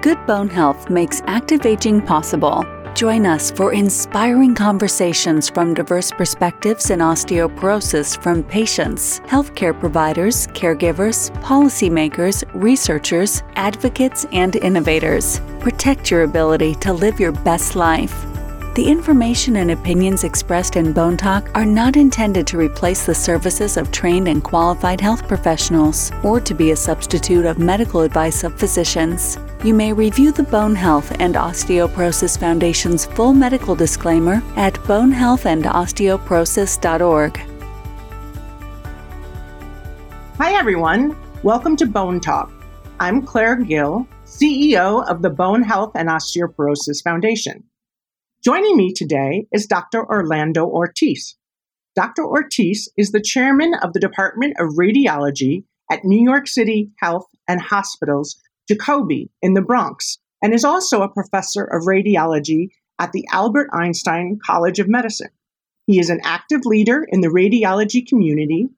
Good Bone Health makes active aging possible. Join us for inspiring conversations from diverse perspectives in osteoporosis from patients, healthcare providers, caregivers, policymakers, researchers, advocates, and innovators. Protect your ability to live your best life. The information and opinions expressed in Bone Talk are not intended to replace the services of trained and qualified health professionals or to be a substitute of medical advice of physicians. You may review the Bone Health and Osteoporosis Foundation's full medical disclaimer at bonehealthandosteoporosis.org. Hi, everyone. Welcome to Bone Talk. I'm Claire Gill, CEO of the Bone Health and Osteoporosis Foundation. Joining me today is Dr. Orlando Ortiz. Dr. Ortiz is the chairman of the Department of Radiology at New York City Health and Hospitals Jacobi in the Bronx and is also a professor of radiology at the Albert Einstein College of Medicine. He is an active leader in the radiology community,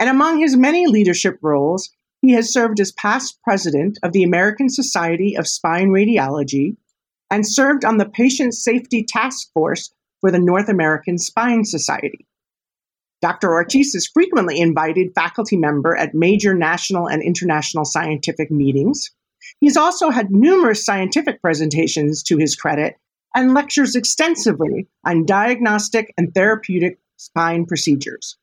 and among his many leadership roles, he has served as past president of the American Society of Spine Radiology and served on the Patient Safety Task Force for the North American Spine Society. Dr. Ortiz is frequently invited faculty member at major national and international scientific meetings. He's also had numerous scientific presentations to his credit and lectures extensively on diagnostic and therapeutic spine procedures.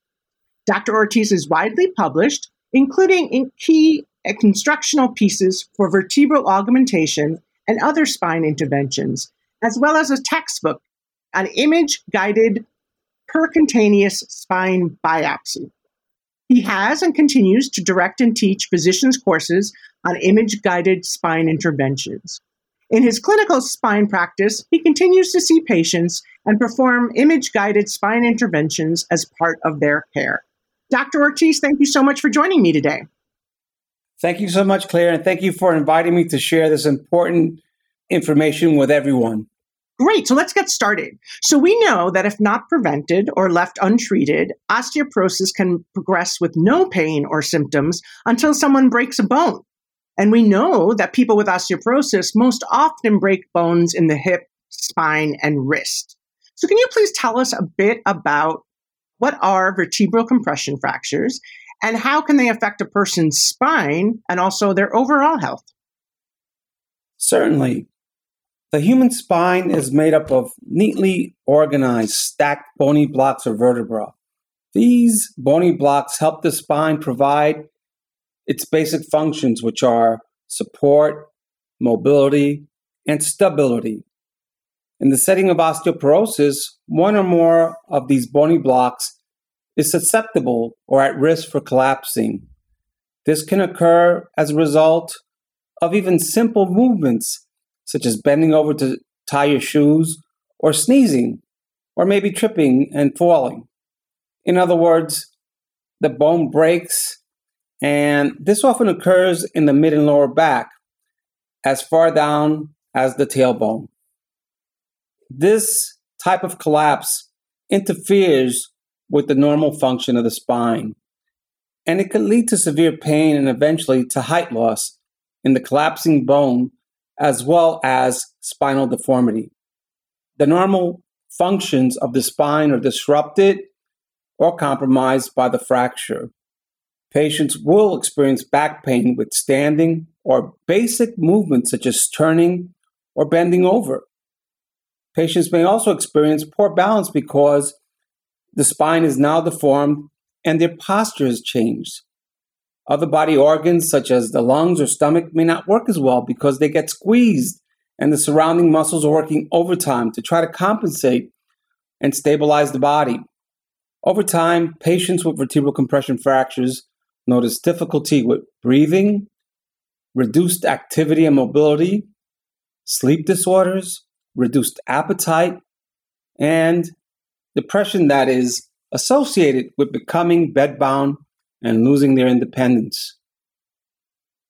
Dr. Ortiz is widely published, including in key instructional pieces for vertebral augmentation and other spine interventions, as well as a textbook on image guided percutaneous spine biopsy. He has and continues to direct and teach physicians' courses on image guided spine interventions. In his clinical spine practice, he continues to see patients and perform image guided spine interventions as part of their care. Dr. Ortiz, thank you so much for joining me today. Thank you so much, Claire, and thank you for inviting me to share this important information with everyone. Great, so let's get started. So, we know that if not prevented or left untreated, osteoporosis can progress with no pain or symptoms until someone breaks a bone. And we know that people with osteoporosis most often break bones in the hip, spine, and wrist. So, can you please tell us a bit about what are vertebral compression fractures and how can they affect a person's spine and also their overall health? Certainly. The human spine is made up of neatly organized, stacked bony blocks of vertebra. These bony blocks help the spine provide its basic functions, which are support, mobility, and stability. In the setting of osteoporosis, one or more of these bony blocks is susceptible or at risk for collapsing. This can occur as a result of even simple movements, such as bending over to tie your shoes, or sneezing, or maybe tripping and falling. In other words, the bone breaks, and this often occurs in the mid and lower back, as far down as the tailbone. This type of collapse interferes with the normal function of the spine. And it can lead to severe pain and eventually to height loss in the collapsing bone, as well as spinal deformity. The normal functions of the spine are disrupted or compromised by the fracture. Patients will experience back pain with standing or basic movements such as turning or bending over. Patients may also experience poor balance because the spine is now deformed and their posture has changed. Other body organs, such as the lungs or stomach, may not work as well because they get squeezed and the surrounding muscles are working overtime to try to compensate and stabilize the body. Over time, patients with vertebral compression fractures notice difficulty with breathing, reduced activity and mobility, sleep disorders, reduced appetite, and depression that is associated with becoming bedbound and losing their independence.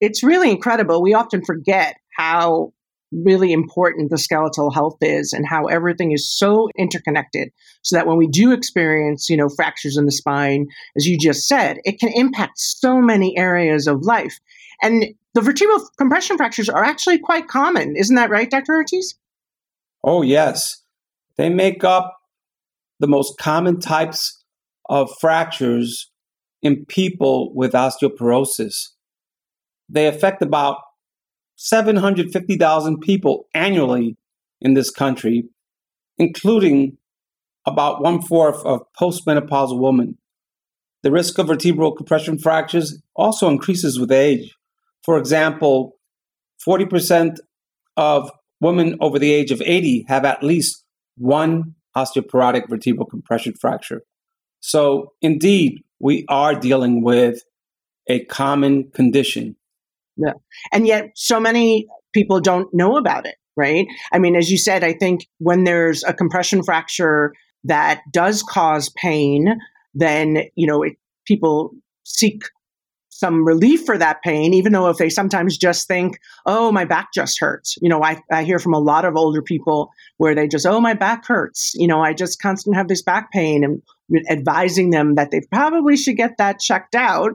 It's really incredible. We often forget how really important the skeletal health is and how everything is so interconnected so that when we do experience you know fractures in the spine as you just said it can impact so many areas of life and the vertebral compression fractures are actually quite common isn't that right dr ortiz oh yes they make up the most common types of fractures in people with osteoporosis they affect about 750,000 people annually in this country, including about one fourth of postmenopausal women. The risk of vertebral compression fractures also increases with age. For example, 40% of women over the age of 80 have at least one osteoporotic vertebral compression fracture. So, indeed, we are dealing with a common condition yeah. And yet, so many people don't know about it, right? I mean, as you said, I think when there's a compression fracture that does cause pain, then, you know, it, people seek some relief for that pain, even though if they sometimes just think, oh, my back just hurts. You know, I, I hear from a lot of older people where they just, oh, my back hurts. You know, I just constantly have this back pain and advising them that they probably should get that checked out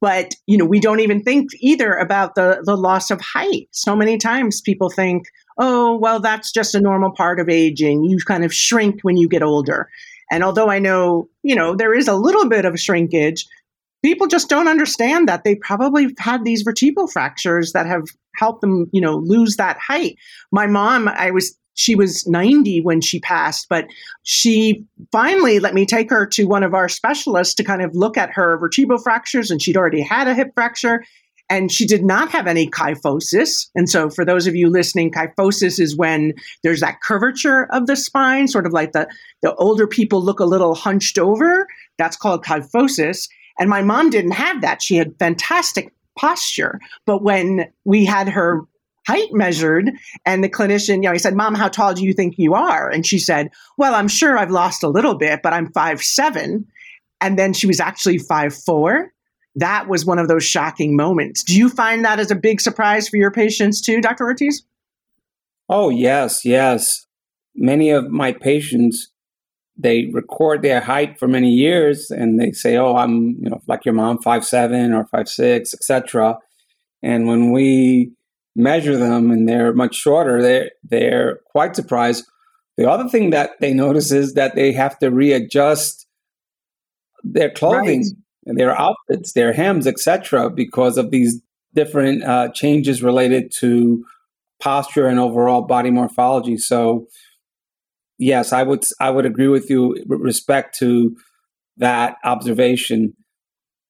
but you know we don't even think either about the the loss of height so many times people think oh well that's just a normal part of aging you kind of shrink when you get older and although i know you know there is a little bit of shrinkage people just don't understand that they probably had these vertebral fractures that have helped them you know lose that height my mom i was she was 90 when she passed, but she finally let me take her to one of our specialists to kind of look at her vertebral fractures, and she'd already had a hip fracture. And she did not have any kyphosis. And so, for those of you listening, kyphosis is when there's that curvature of the spine, sort of like the, the older people look a little hunched over. That's called kyphosis. And my mom didn't have that. She had fantastic posture. But when we had her height measured. And the clinician, you know, he said, Mom, how tall do you think you are? And she said, Well, I'm sure I've lost a little bit, but I'm five seven. And then she was actually five four. That was one of those shocking moments. Do you find that as a big surprise for your patients too, Dr. Ortiz? Oh, yes, yes. Many of my patients, they record their height for many years and they say, Oh, I'm, you know, like your mom, five seven or five six, etc. And when we measure them and they're much shorter, they're, they're quite surprised. The other thing that they notice is that they have to readjust their clothing, right. their outfits, their hems, etc., because of these different uh, changes related to posture and overall body morphology. So, yes, I would I would agree with you with respect to that observation.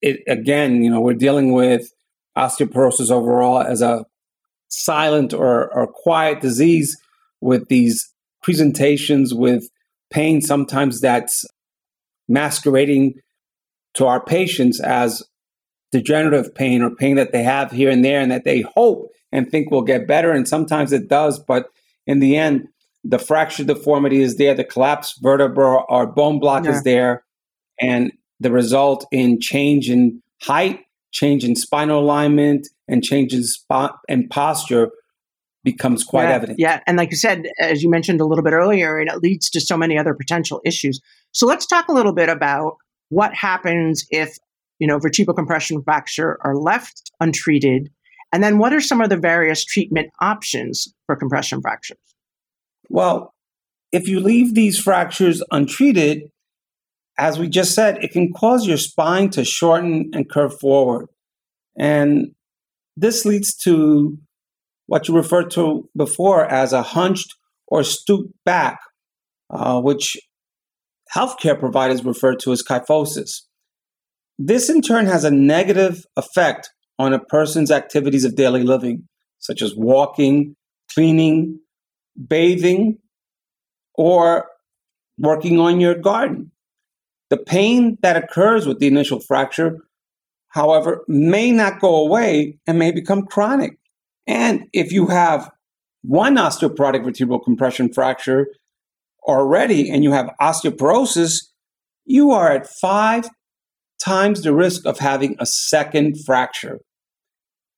It again, you know, we're dealing with osteoporosis overall as a silent or, or quiet disease with these presentations with pain sometimes that's masquerading to our patients as degenerative pain or pain that they have here and there and that they hope and think will get better and sometimes it does but in the end the fracture deformity is there the collapsed vertebra or bone block yeah. is there and the result in change in height change in spinal alignment and change in spot and posture becomes quite yeah, evident. Yeah, and like you said, as you mentioned a little bit earlier, and it leads to so many other potential issues. So let's talk a little bit about what happens if you know vertebral compression fracture are left untreated, and then what are some of the various treatment options for compression fractures? Well, if you leave these fractures untreated, as we just said, it can cause your spine to shorten and curve forward. And this leads to what you referred to before as a hunched or stooped back, uh, which healthcare providers refer to as kyphosis. This in turn has a negative effect on a person's activities of daily living, such as walking, cleaning, bathing, or working on your garden. The pain that occurs with the initial fracture, however, may not go away and may become chronic. And if you have one osteoporotic vertebral compression fracture already and you have osteoporosis, you are at five times the risk of having a second fracture.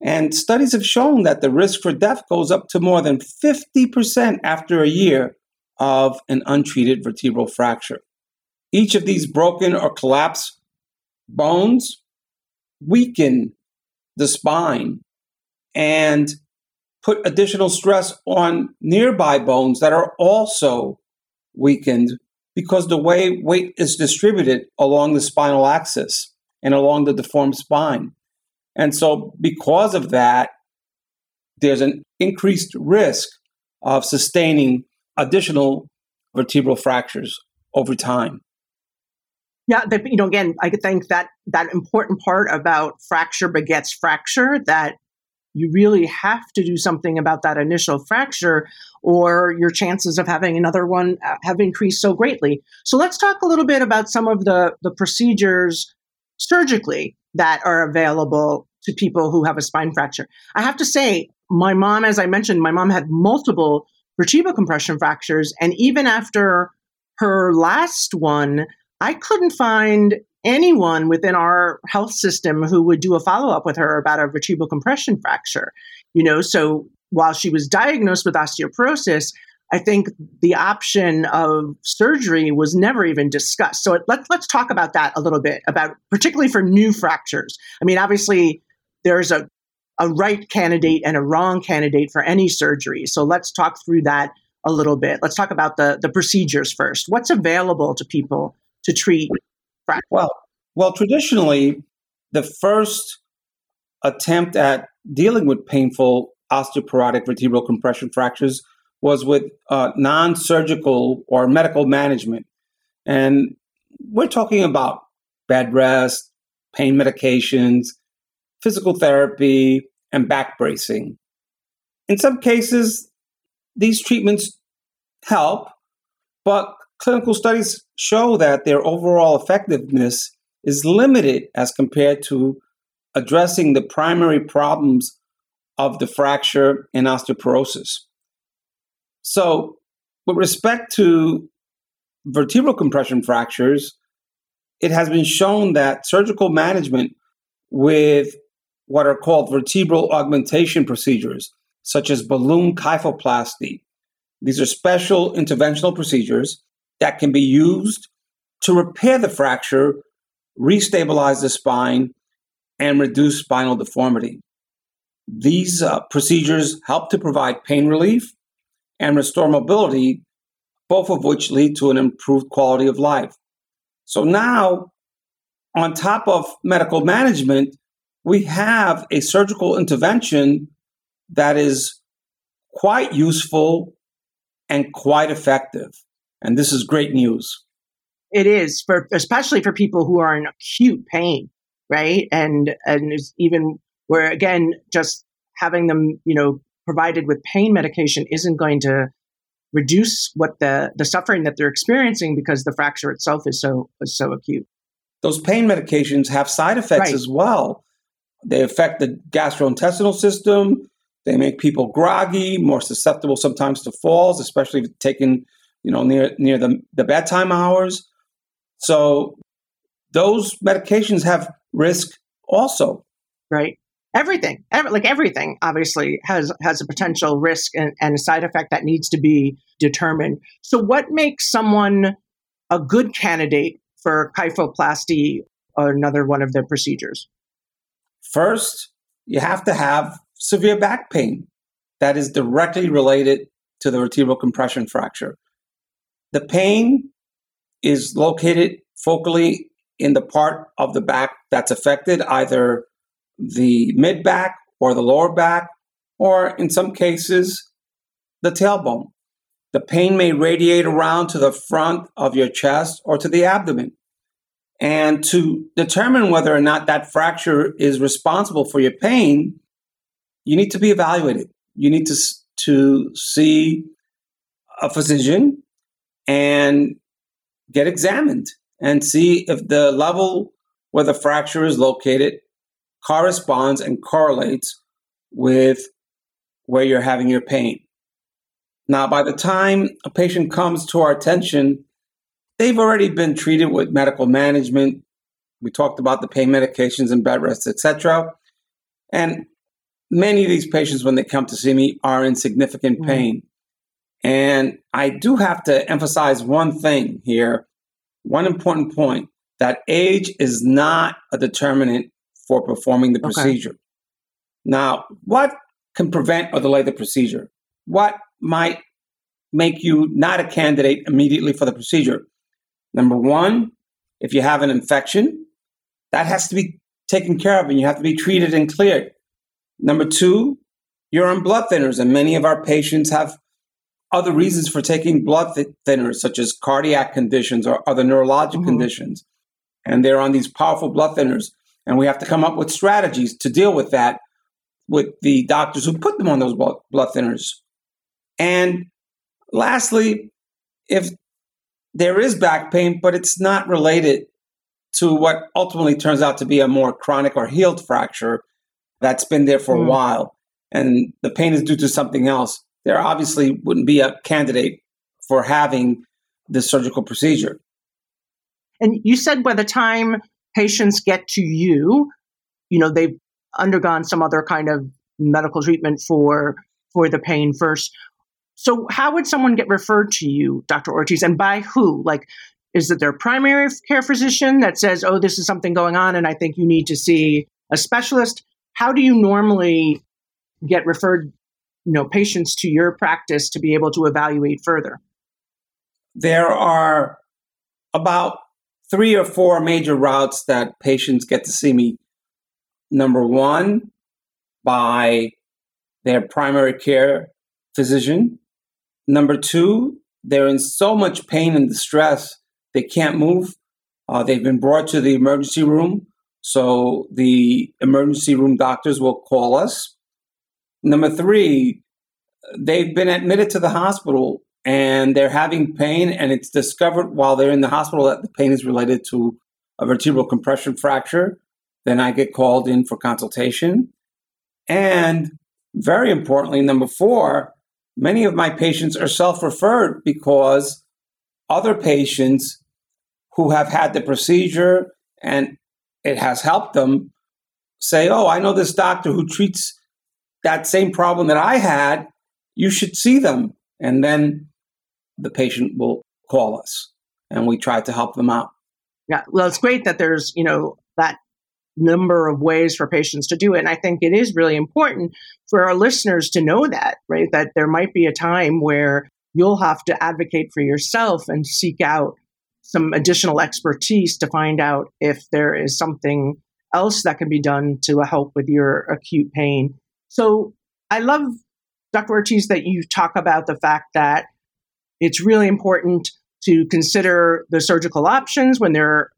And studies have shown that the risk for death goes up to more than 50% after a year of an untreated vertebral fracture. Each of these broken or collapsed bones weaken the spine and put additional stress on nearby bones that are also weakened because the way weight is distributed along the spinal axis and along the deformed spine. And so, because of that, there's an increased risk of sustaining additional vertebral fractures over time. Yeah, you know, again, I think that that important part about fracture begets fracture, that you really have to do something about that initial fracture, or your chances of having another one uh, have increased so greatly. So let's talk a little bit about some of the, the procedures surgically that are available to people who have a spine fracture. I have to say, my mom, as I mentioned, my mom had multiple vertebral compression fractures, and even after her last one, I couldn't find anyone within our health system who would do a follow up with her about a vertebral compression fracture. You know, so while she was diagnosed with osteoporosis, I think the option of surgery was never even discussed. So let's let's talk about that a little bit about particularly for new fractures. I mean, obviously there's a a right candidate and a wrong candidate for any surgery. So let's talk through that a little bit. Let's talk about the the procedures first. What's available to people to treat fractures? Well, well, traditionally, the first attempt at dealing with painful osteoporotic vertebral compression fractures was with uh, non surgical or medical management. And we're talking about bed rest, pain medications, physical therapy, and back bracing. In some cases, these treatments help, but clinical studies show that their overall effectiveness is limited as compared to addressing the primary problems of the fracture and osteoporosis. So, with respect to vertebral compression fractures, it has been shown that surgical management with what are called vertebral augmentation procedures, such as balloon kyphoplasty, these are special interventional procedures that can be used to repair the fracture, restabilize the spine, and reduce spinal deformity. These uh, procedures help to provide pain relief and restore mobility, both of which lead to an improved quality of life. So now, on top of medical management, we have a surgical intervention that is quite useful and quite effective. And this is great news. It is for especially for people who are in acute pain, right? And and even where again, just having them, you know, provided with pain medication isn't going to reduce what the the suffering that they're experiencing because the fracture itself is so is so acute. Those pain medications have side effects right. as well. They affect the gastrointestinal system. They make people groggy, more susceptible sometimes to falls, especially if taken, you know, near near the, the bedtime hours. So those medications have risk also. Right. Everything, every, like everything, obviously has has a potential risk and, and side effect that needs to be determined. So, what makes someone a good candidate for kyphoplasty or another one of the procedures? First, you have to have severe back pain that is directly related to the vertebral compression fracture. The pain is located focally in the part of the back that's affected, either the mid back or the lower back, or in some cases, the tailbone. The pain may radiate around to the front of your chest or to the abdomen. And to determine whether or not that fracture is responsible for your pain, you need to be evaluated. You need to, to see a physician and get examined and see if the level where the fracture is located corresponds and correlates with where you're having your pain. Now, by the time a patient comes to our attention, they've already been treated with medical management. We talked about the pain medications and bed rest, etc. And many of these patients, when they come to see me, are in significant mm. pain. And I do have to emphasize one thing here, one important point that age is not a determinant for performing the okay. procedure. Now, what can prevent or delay the procedure? What might make you not a candidate immediately for the procedure? Number one, if you have an infection, that has to be taken care of and you have to be treated and cleared. Number two, you're on blood thinners, and many of our patients have other reasons for taking blood th- thinners, such as cardiac conditions or other neurologic mm-hmm. conditions. And they're on these powerful blood thinners. And we have to come up with strategies to deal with that with the doctors who put them on those blood, thinners. And lastly, if there is back pain, but it's not related to what ultimately turns out to be a more chronic or healed fracture that's been there for mm. a hmm. while, and the pain is due to something else, there obviously wouldn't be a candidate for having this surgical procedure. And you said by the time patients get to you, you know, they've undergone some other kind of medical treatment for for the pain first. So how would someone get referred to you, Dr. Ortiz, and by who? Like, is it their primary care physician that says, "Oh, this is something going on, and I think you need to see a specialist"? How do you normally get referred, you know, patients to your practice to be able to evaluate further? There are about three or four major routes that patients get to see me. Number one, by their primary care physician. Number two, they're in so much pain and distress, they can't move. Uh, they've been brought to the emergency room, so the emergency room doctors will call us. Number three, they've been admitted to the hospital and they're having pain, and it's discovered while they're in the hospital that the pain is related to a vertebral compression fracture. Then I get called in for consultation. And very importantly, number four, many of my patients are self referred because other patients who have had the procedure and it has helped them say, Oh, I know this doctor who treats that same problem that I had. You should see them. And then the patient will call us and we try to help them out. Yeah, well, it's great that there's, you know, that number of ways for patients to do it. And I think it is really important for our listeners to know that, right? That there might be a time where you'll have to advocate for yourself and seek out some additional expertise to find out if there is something else that can be done to help with your acute pain. So I love, Dr. Ortiz, that you talk about the fact that it's really important to consider the surgical options when they're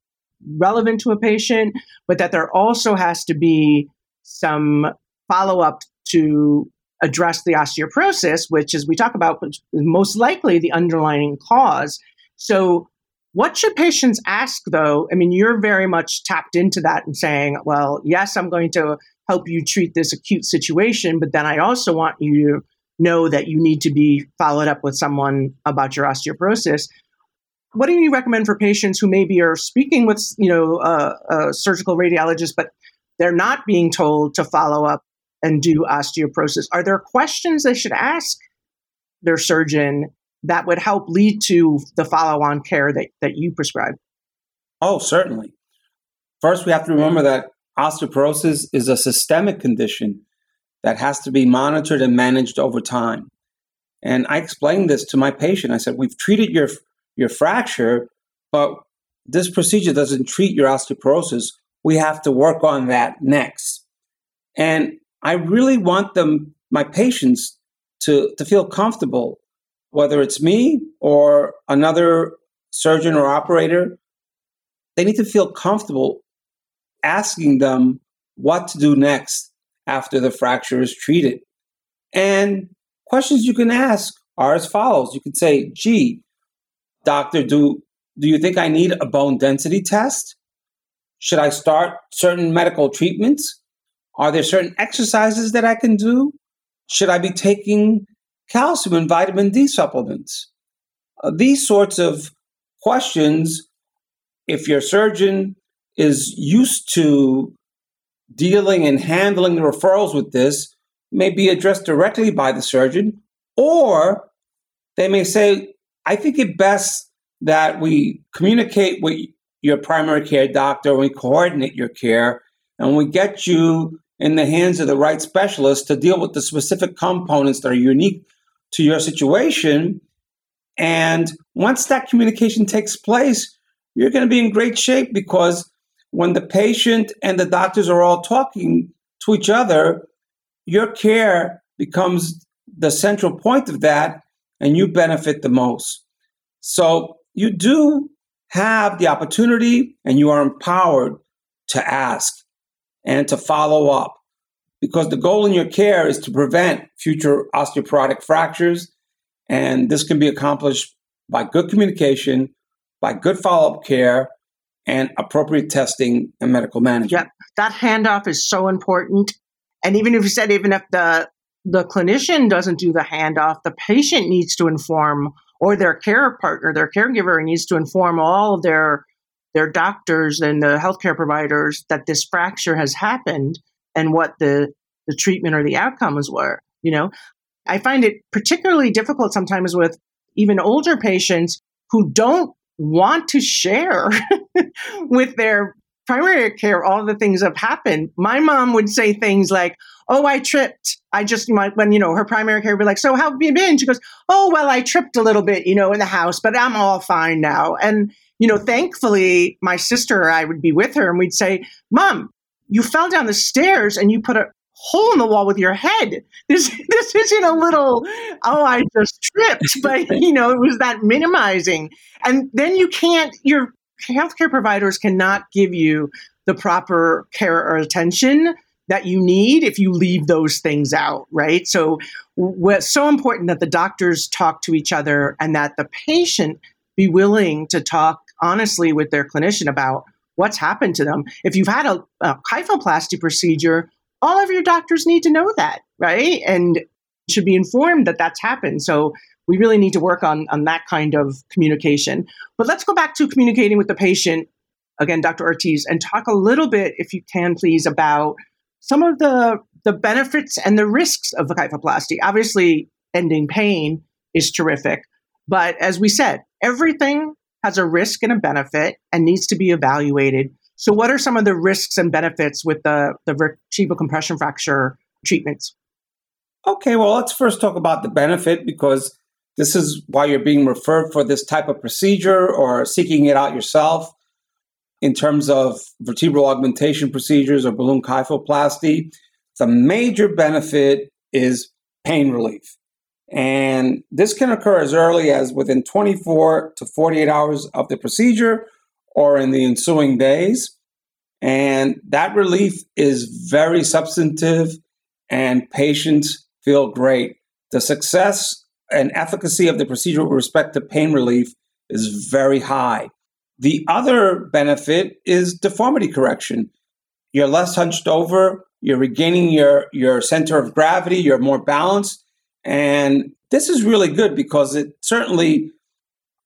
relevant to a patient, but that there also has to be some follow up to address the osteoporosis, which, as we talk about, is most likely the underlying cause. So, what should patients ask though? I mean, you're very much tapped into that and saying, well, yes, I'm going to help you treat this acute situation, but then I also want you to know that you need to be followed up with someone about your osteoporosis what do you recommend for patients who maybe are speaking with you know a, a surgical radiologist but they're not being told to follow up and do osteoporosis? Are there questions they should ask their surgeon that would help lead to the follow-on care that, that you prescribe? Oh certainly. First we have to remember that osteoporosis is a systemic condition that has to be monitored and managed over time and i explained this to my patient i said we've treated your your fracture, but this procedure doesn't treat your osteoporosis. We have to work on that next. And I really want them, my patients, to, to feel comfortable, whether it's me or another surgeon or operator, they need to feel comfortable asking them what to do next after the fracture is treated. And questions you can ask are as follows. You can say, gee, doctor, do do you think I need a bone density test? Should I start certain medical treatments? Are there certain exercises that I can do? Should I be taking calcium and vitamin D supplements? Uh, these sorts of questions, if your surgeon is used to dealing and handling the referrals with this, may be addressed directly by the surgeon, or they may say, I think it best that we communicate with your primary care doctor, we coordinate your care, and we get you in the hands of the right specialist to deal with the specific components that are unique to your situation. And once that communication takes place, you're going to be in great shape because when the patient and the doctors are all talking to each other, your care becomes the central point of that and you benefit the most. So you do have the opportunity and you are empowered to ask and to follow up because the goal in your care is to prevent future osteoporotic fractures. And this can be accomplished by good communication, by good follow up care, and appropriate testing and medical management. Yep, that handoff is so important. And even if you said, even if the the clinician doesn't do the handoff, the patient needs to inform, or their care partner, their caregiver needs to inform all of their their doctors and the healthcare providers that this fracture has happened and what the the treatment or the outcomes were. You know, I find it particularly difficult sometimes with even older patients who don't want to share with their primary care all the things that have happened. My mom would say things like, "Oh, I tripped. I just when you know her primary care would be like, so how have you been?" She goes, "Oh, well, I tripped a little bit, you know, in the house, but I'm all fine now." And you know, thankfully, my sister or I would be with her, and we'd say, "Mom, you fell down the stairs and you put a hole in the wall with your head. This this isn't a little oh I just tripped, but you know it was that minimizing, and then you can't your healthcare providers cannot give you the proper care or attention that you need if you leave those things out, right? So it's so important that the doctors talk to each other and that the patient be willing to talk honestly with their clinician about what's happened to them. If you've had a, a kyphoplasty procedure, all of your doctors need to know that, right? And should be informed that that's happened. So we really need to work on, on that kind of communication. But let's go back to communicating with the patient, again, Dr. Ortiz, and talk a little bit, if you can, please, about some of the, the benefits and the risks of the kyphoplasty. Obviously, ending pain is terrific. But as we said, everything has a risk and a benefit and needs to be evaluated. So, what are some of the risks and benefits with the, the vertebral compression fracture treatments? Okay, well, let's first talk about the benefit because this is why you're being referred for this type of procedure or seeking it out yourself in terms of vertebral augmentation procedures or balloon kyphoplasty. The major benefit is pain relief. And this can occur as early as within 24 to 48 hours of the procedure or in the ensuing days. And that relief is very substantive, and patients feel great. The success and efficacy of the procedure with respect to pain relief is very high. The other benefit is deformity correction. You're less hunched over, you're regaining your, your center of gravity, you're more balanced. And this is really good because it certainly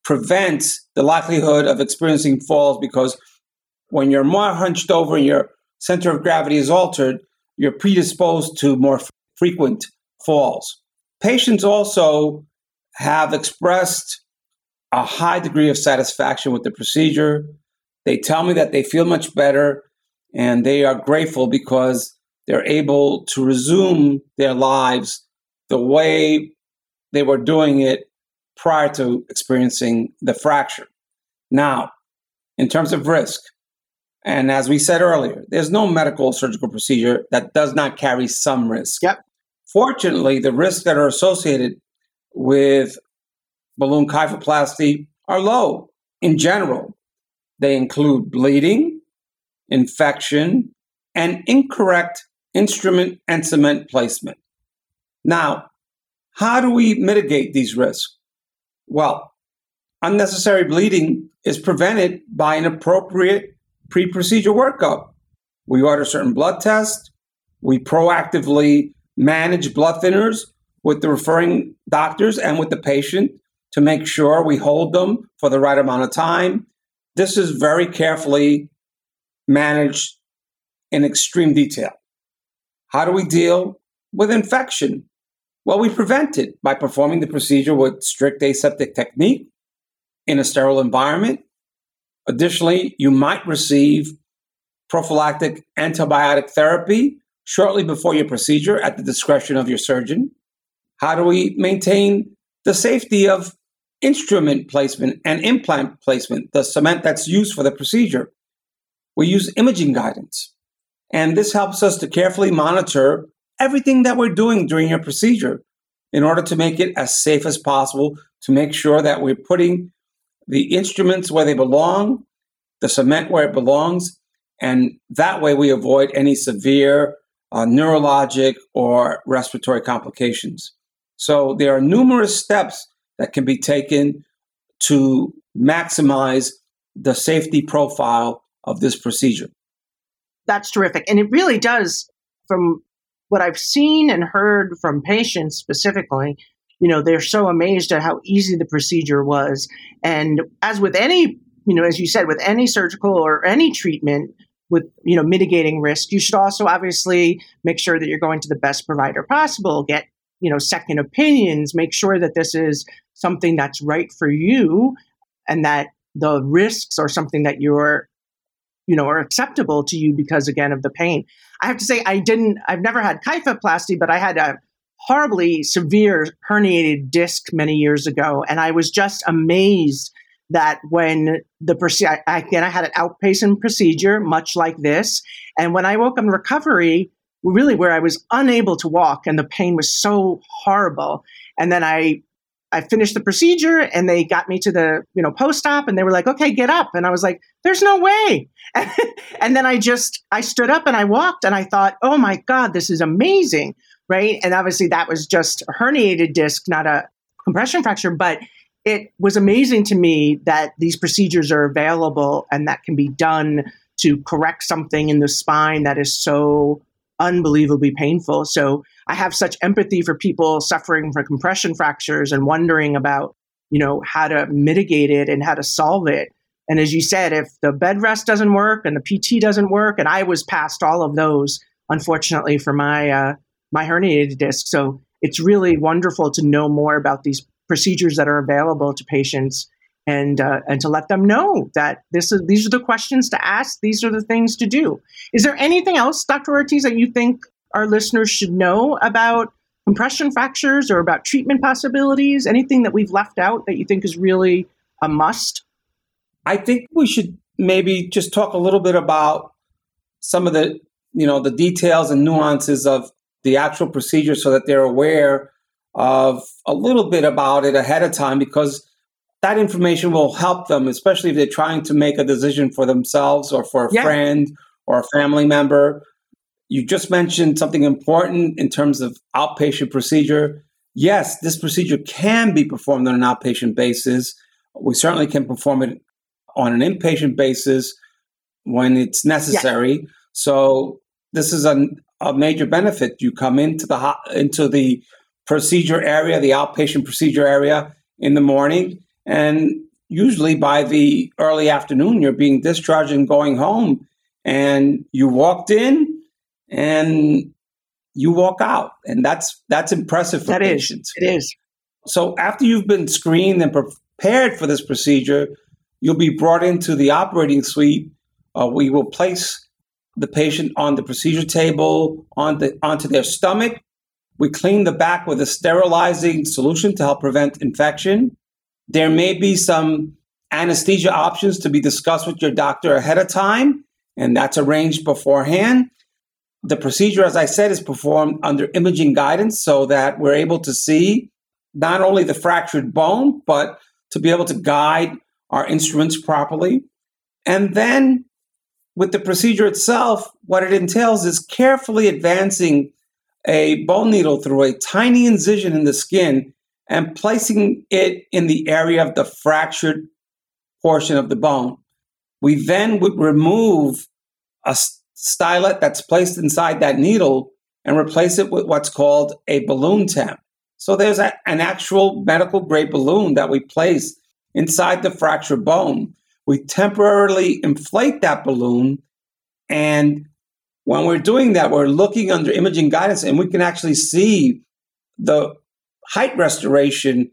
prevents the likelihood of experiencing falls because when you're more hunched over and your center of gravity is altered, you're predisposed to more f- frequent falls. Patients also have expressed a high degree of satisfaction with the procedure. They tell me that they feel much better and they are grateful because they're able to resume their lives the way they were doing it prior to experiencing the fracture. Now, in terms of risk, and as we said earlier, there's no medical surgical procedure that does not carry some risk. Yep. Fortunately, the risks that are associated with balloon kyphoplasty are low in general. They include bleeding, infection, and incorrect instrument and cement placement. Now, how do we mitigate these risks? Well, unnecessary bleeding is prevented by an appropriate pre procedure workup. We order certain blood tests. We proactively manage blood thinners with the referring doctors and with the patient to make sure we hold them for the right amount of time. This is very carefully managed in extreme detail. How do we deal with infection? Well, we prevent it by performing the procedure with strict aseptic technique in a sterile environment. Additionally, you might receive prophylactic antibiotic therapy shortly before your procedure at the discretion of your surgeon. How do we maintain the safety of instrument placement and implant placement, the cement that's used for the procedure? We use imaging guidance. And this helps us to carefully monitor everything that we're doing during your procedure in order to make it as safe as possible, to make sure that we're putting the instruments where they belong, the cement where it belongs, and that way we avoid any severe uh, neurologic or respiratory complications. So there are numerous steps that can be taken to maximize the safety profile of this procedure. That's terrific. And it really does, from what I've seen and heard from patients specifically, you know, they're so amazed at how easy the procedure was. And as with any, you know, as you said, with any surgical or any treatment, with you know mitigating risk you should also obviously make sure that you're going to the best provider possible get you know second opinions make sure that this is something that's right for you and that the risks are something that you're you know, are acceptable to you because again of the pain. I have to say I didn't I've never had kyphoplasty, but I had a horribly severe herniated disc many years ago and I was just amazed that when the procedure again I had an outpatient procedure much like this and when I woke up in recovery really where I was unable to walk and the pain was so horrible and then I I finished the procedure and they got me to the, you know, post-op and they were like, okay, get up. And I was like, there's no way. and then I just, I stood up and I walked and I thought, oh my God, this is amazing. Right. And obviously that was just a herniated disc, not a compression fracture, but it was amazing to me that these procedures are available and that can be done to correct something in the spine that is so unbelievably painful. So I have such empathy for people suffering from compression fractures and wondering about, you know, how to mitigate it and how to solve it. And as you said, if the bed rest doesn't work and the PT doesn't work, and I was past all of those, unfortunately, for my uh, my herniated disc. So it's really wonderful to know more about these procedures that are available to patients and uh, and to let them know that this is these are the questions to ask, these are the things to do. Is there anything else, Dr. Ortiz, that you think our listeners should know about compression fractures or about treatment possibilities? Anything that we've left out that you think is really a must? I think we should maybe just talk a little bit about some of the you know the details and nuances of the actual procedure so that they're aware of a little bit about it ahead of time because that information will help them especially if they're trying to make a decision for themselves or for a yeah. friend or a family member you just mentioned something important in terms of outpatient procedure. Yes, this procedure can be performed on an outpatient basis. We certainly can perform it on an inpatient basis when it's necessary. So this is a, a major benefit. You come into the into the procedure area, the outpatient procedure area in the morning, and usually by the early afternoon, you're being discharged and going home. And you walked in, and you walk out, and that's that's impressive for that patients. Is, it is. So after you've been screened and prepared for this procedure, you'll be brought into the operating suite. Uh, we will place the patient on the procedure table on the, onto their stomach. We clean the back with a sterilizing solution to help prevent infection. There may be some anesthesia options to be discussed with your doctor ahead of time, and that's arranged beforehand. The procedure, as I said, is performed under imaging guidance so that we're able to see not only the fractured bone, but to be able to guide our instruments properly. And then with the procedure itself, what it entails is carefully advancing a bone needle through a tiny incision in the skin and placing it in the area of the fractured portion of the bone. We then would remove a stylet that's placed inside that needle and replace it with what's called a balloon tamp. So there's a, an actual medical grade balloon that we place inside the fractured bone. We temporarily inflate that balloon and when we're doing that, we're looking under imaging guidance and we can actually see the height restoration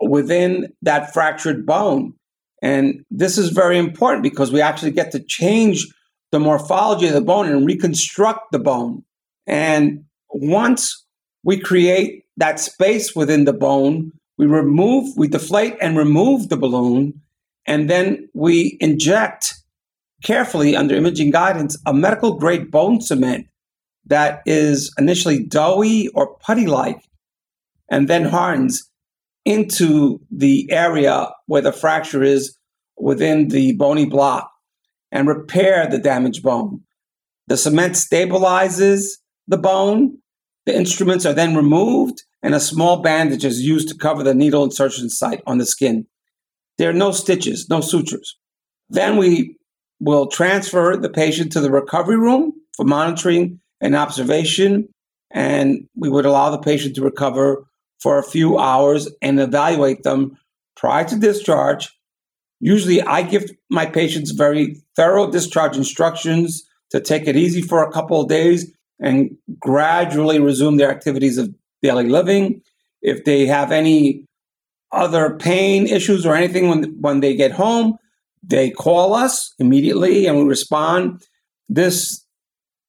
within that fractured bone. And this is very important because we actually get to change the morphology of the bone and reconstruct the bone. And once we create that space within the bone, we remove, we deflate and remove the balloon, and then we inject carefully under imaging guidance a medical grade bone cement that is initially doughy or putty like and then hardens into the area where the fracture is within the bony block and repair the damaged bone. The cement stabilizes the bone. The instruments are then removed and a small bandage is used to cover the needle insertion site on the skin. There are no stitches, no sutures. Then we will transfer the patient to the recovery room for monitoring and observation, and we would allow the patient to recover for a few hours and evaluate them prior to discharge. Usually, I give my patients very thorough discharge instructions to take it easy for a couple of days and gradually resume their activities of daily living. If they have any other pain issues or anything when, when they get home, they call us immediately and we respond. This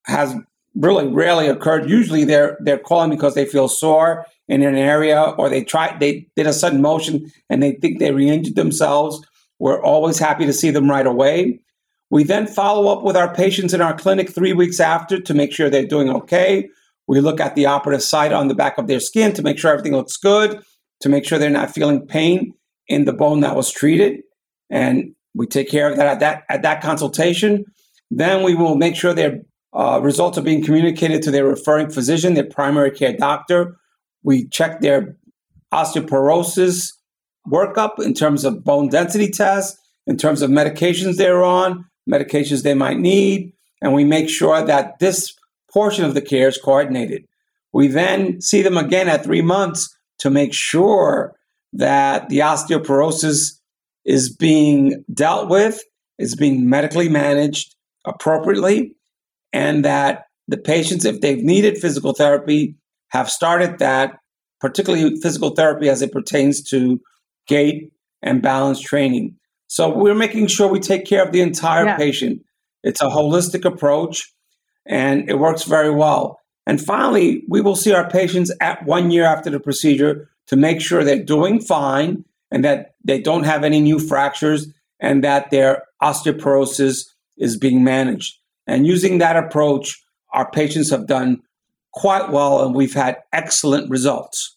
has really rarely occurred. Usually they're they're calling because they feel sore in an area or they try they did a sudden motion and they think they re-injured themselves. We're always happy to see them right away. We then follow up with our patients in our clinic three weeks after to make sure they're doing okay. We look at the operative site on the back of their skin to make sure everything looks good, to make sure they're not feeling pain in the bone that was treated. And we take care of that at that, at that consultation. Then we will make sure their uh, results are being communicated to their referring physician, their primary care doctor. We check their osteoporosis workup in terms of bone density tests, in terms of medications they're on, medications they might need, and we make sure that this portion of the care is coordinated. We then see them again at three months to make sure that the osteoporosis is being dealt with, is being medically managed appropriately, and that the patients, if they've needed physical therapy, have started that, particularly physical therapy as it pertains to gait and balance training. So we're making sure we take care of the entire yeah. patient. It's a holistic approach and it works very well. And finally, we will see our patients at one year after the procedure to make sure they're doing fine and that they don't have any new fractures and that their osteoporosis is being managed. And using that approach, our patients have done quite well and we've had excellent results.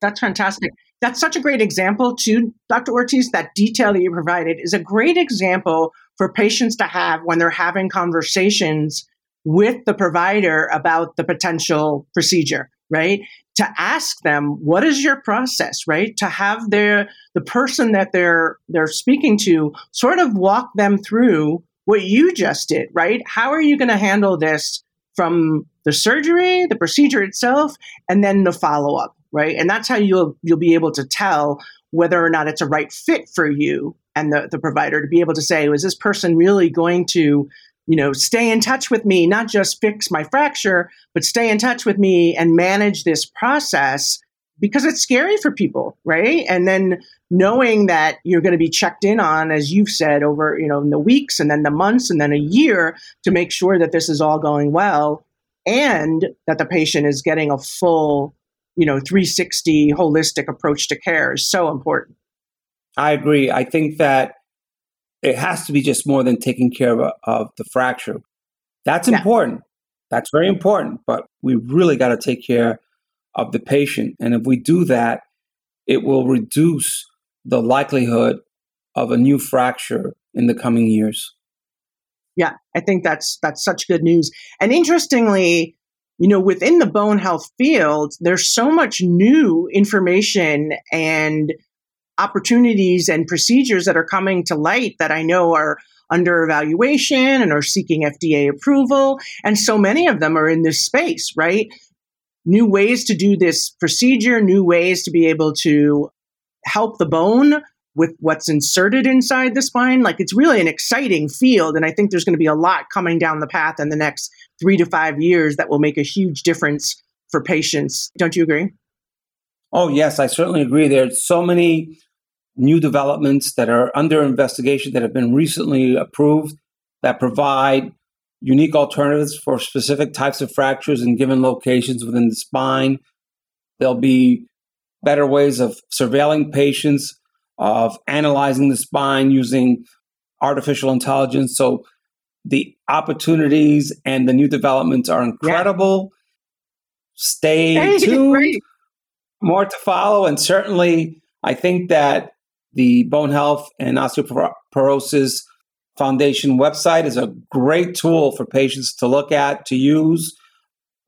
That's fantastic. That's such a great example, too, Dr. Ortiz. That detail that you provided is a great example for patients to have when they're having conversations with the provider about the potential procedure, right? To ask them, what is your process, right? To have their the person that they're they're speaking to sort of walk them through what you just did, right? How are you going to handle this from the surgery, the procedure itself, and then the follow-up, right? And that's how you'll you'll be able to tell whether or not it's a right fit for you and the, the provider to be able to say, is this person really going to you know, stay in touch with me, not just fix my fracture, but stay in touch with me and manage this process because it's scary for people, right? And then knowing that you're going to be checked in on, as you've said, over, you know, in the weeks and then the months and then a year to make sure that this is all going well and that the patient is getting a full, you know, 360 holistic approach to care is so important. I agree. I think that it has to be just more than taking care of, of the fracture. That's yeah. important. That's very important. But we really got to take care of the patient. And if we do that, it will reduce the likelihood of a new fracture in the coming years. Yeah, I think that's that's such good news. And interestingly, you know, within the bone health field, there's so much new information and opportunities and procedures that are coming to light that I know are under evaluation and are seeking FDA approval. And so many of them are in this space, right? New ways to do this procedure, new ways to be able to help the bone with what's inserted inside the spine. Like it's really an exciting field. And I think there's going to be a lot coming down the path in the next three to five years that will make a huge difference for patients. Don't you agree? Oh, yes, I certainly agree. There's so many new developments that are under investigation that have been recently approved that provide unique alternatives for specific types of fractures in given locations within the spine. There'll be better ways of surveilling patients, of analyzing the spine using artificial intelligence. So the opportunities and the new developments are incredible. Yeah. Stay hey, tuned. Great. More to follow. And certainly, I think that the Bone Health and Osteoporosis Foundation website is a great tool for patients to look at, to use,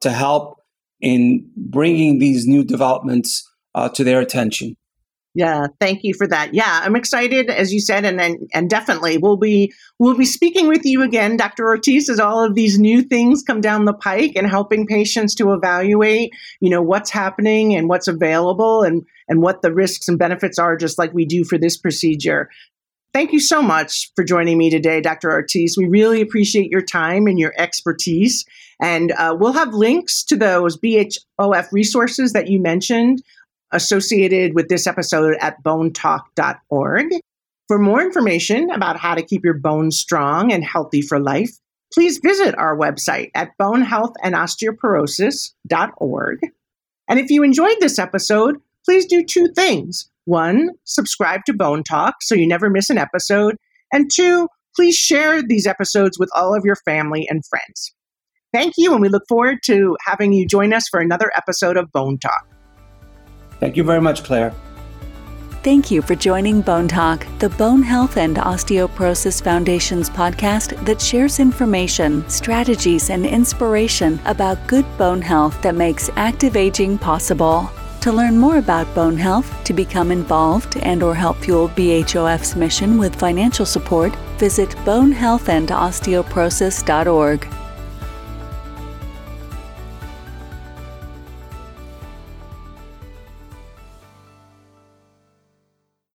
to help in bringing these new developments uh, to their attention. Yeah, thank you for that. Yeah, I'm excited, as you said, and, and and definitely we'll be we'll be speaking with you again, Dr. Ortiz, as all of these new things come down the pike and helping patients to evaluate, you know, what's happening and what's available and and what the risks and benefits are, just like we do for this procedure. Thank you so much for joining me today, Dr. Ortiz. We really appreciate your time and your expertise. And uh, we'll have links to those BHOF resources that you mentioned associated with this episode at bonetalk.org. For more information about how to keep your bones strong and healthy for life, please visit our website at bonehealthandosteoporosis.org. And if you enjoyed this episode, please do two things. One, subscribe to Bone Talk so you never miss an episode. And two, please share these episodes with all of your family and friends. Thank you, and we look forward to having you join us for another episode of Bone Talk. Thank you very much, Claire. Thank you for joining Bone Talk, the Bone Health and Osteoporosis Foundation's podcast that shares information, strategies, and inspiration about good bone health that makes active aging possible. To learn more about bone health, to become involved and or help fuel BHOF's mission with financial support, visit bonehealthandosteoporosis.org.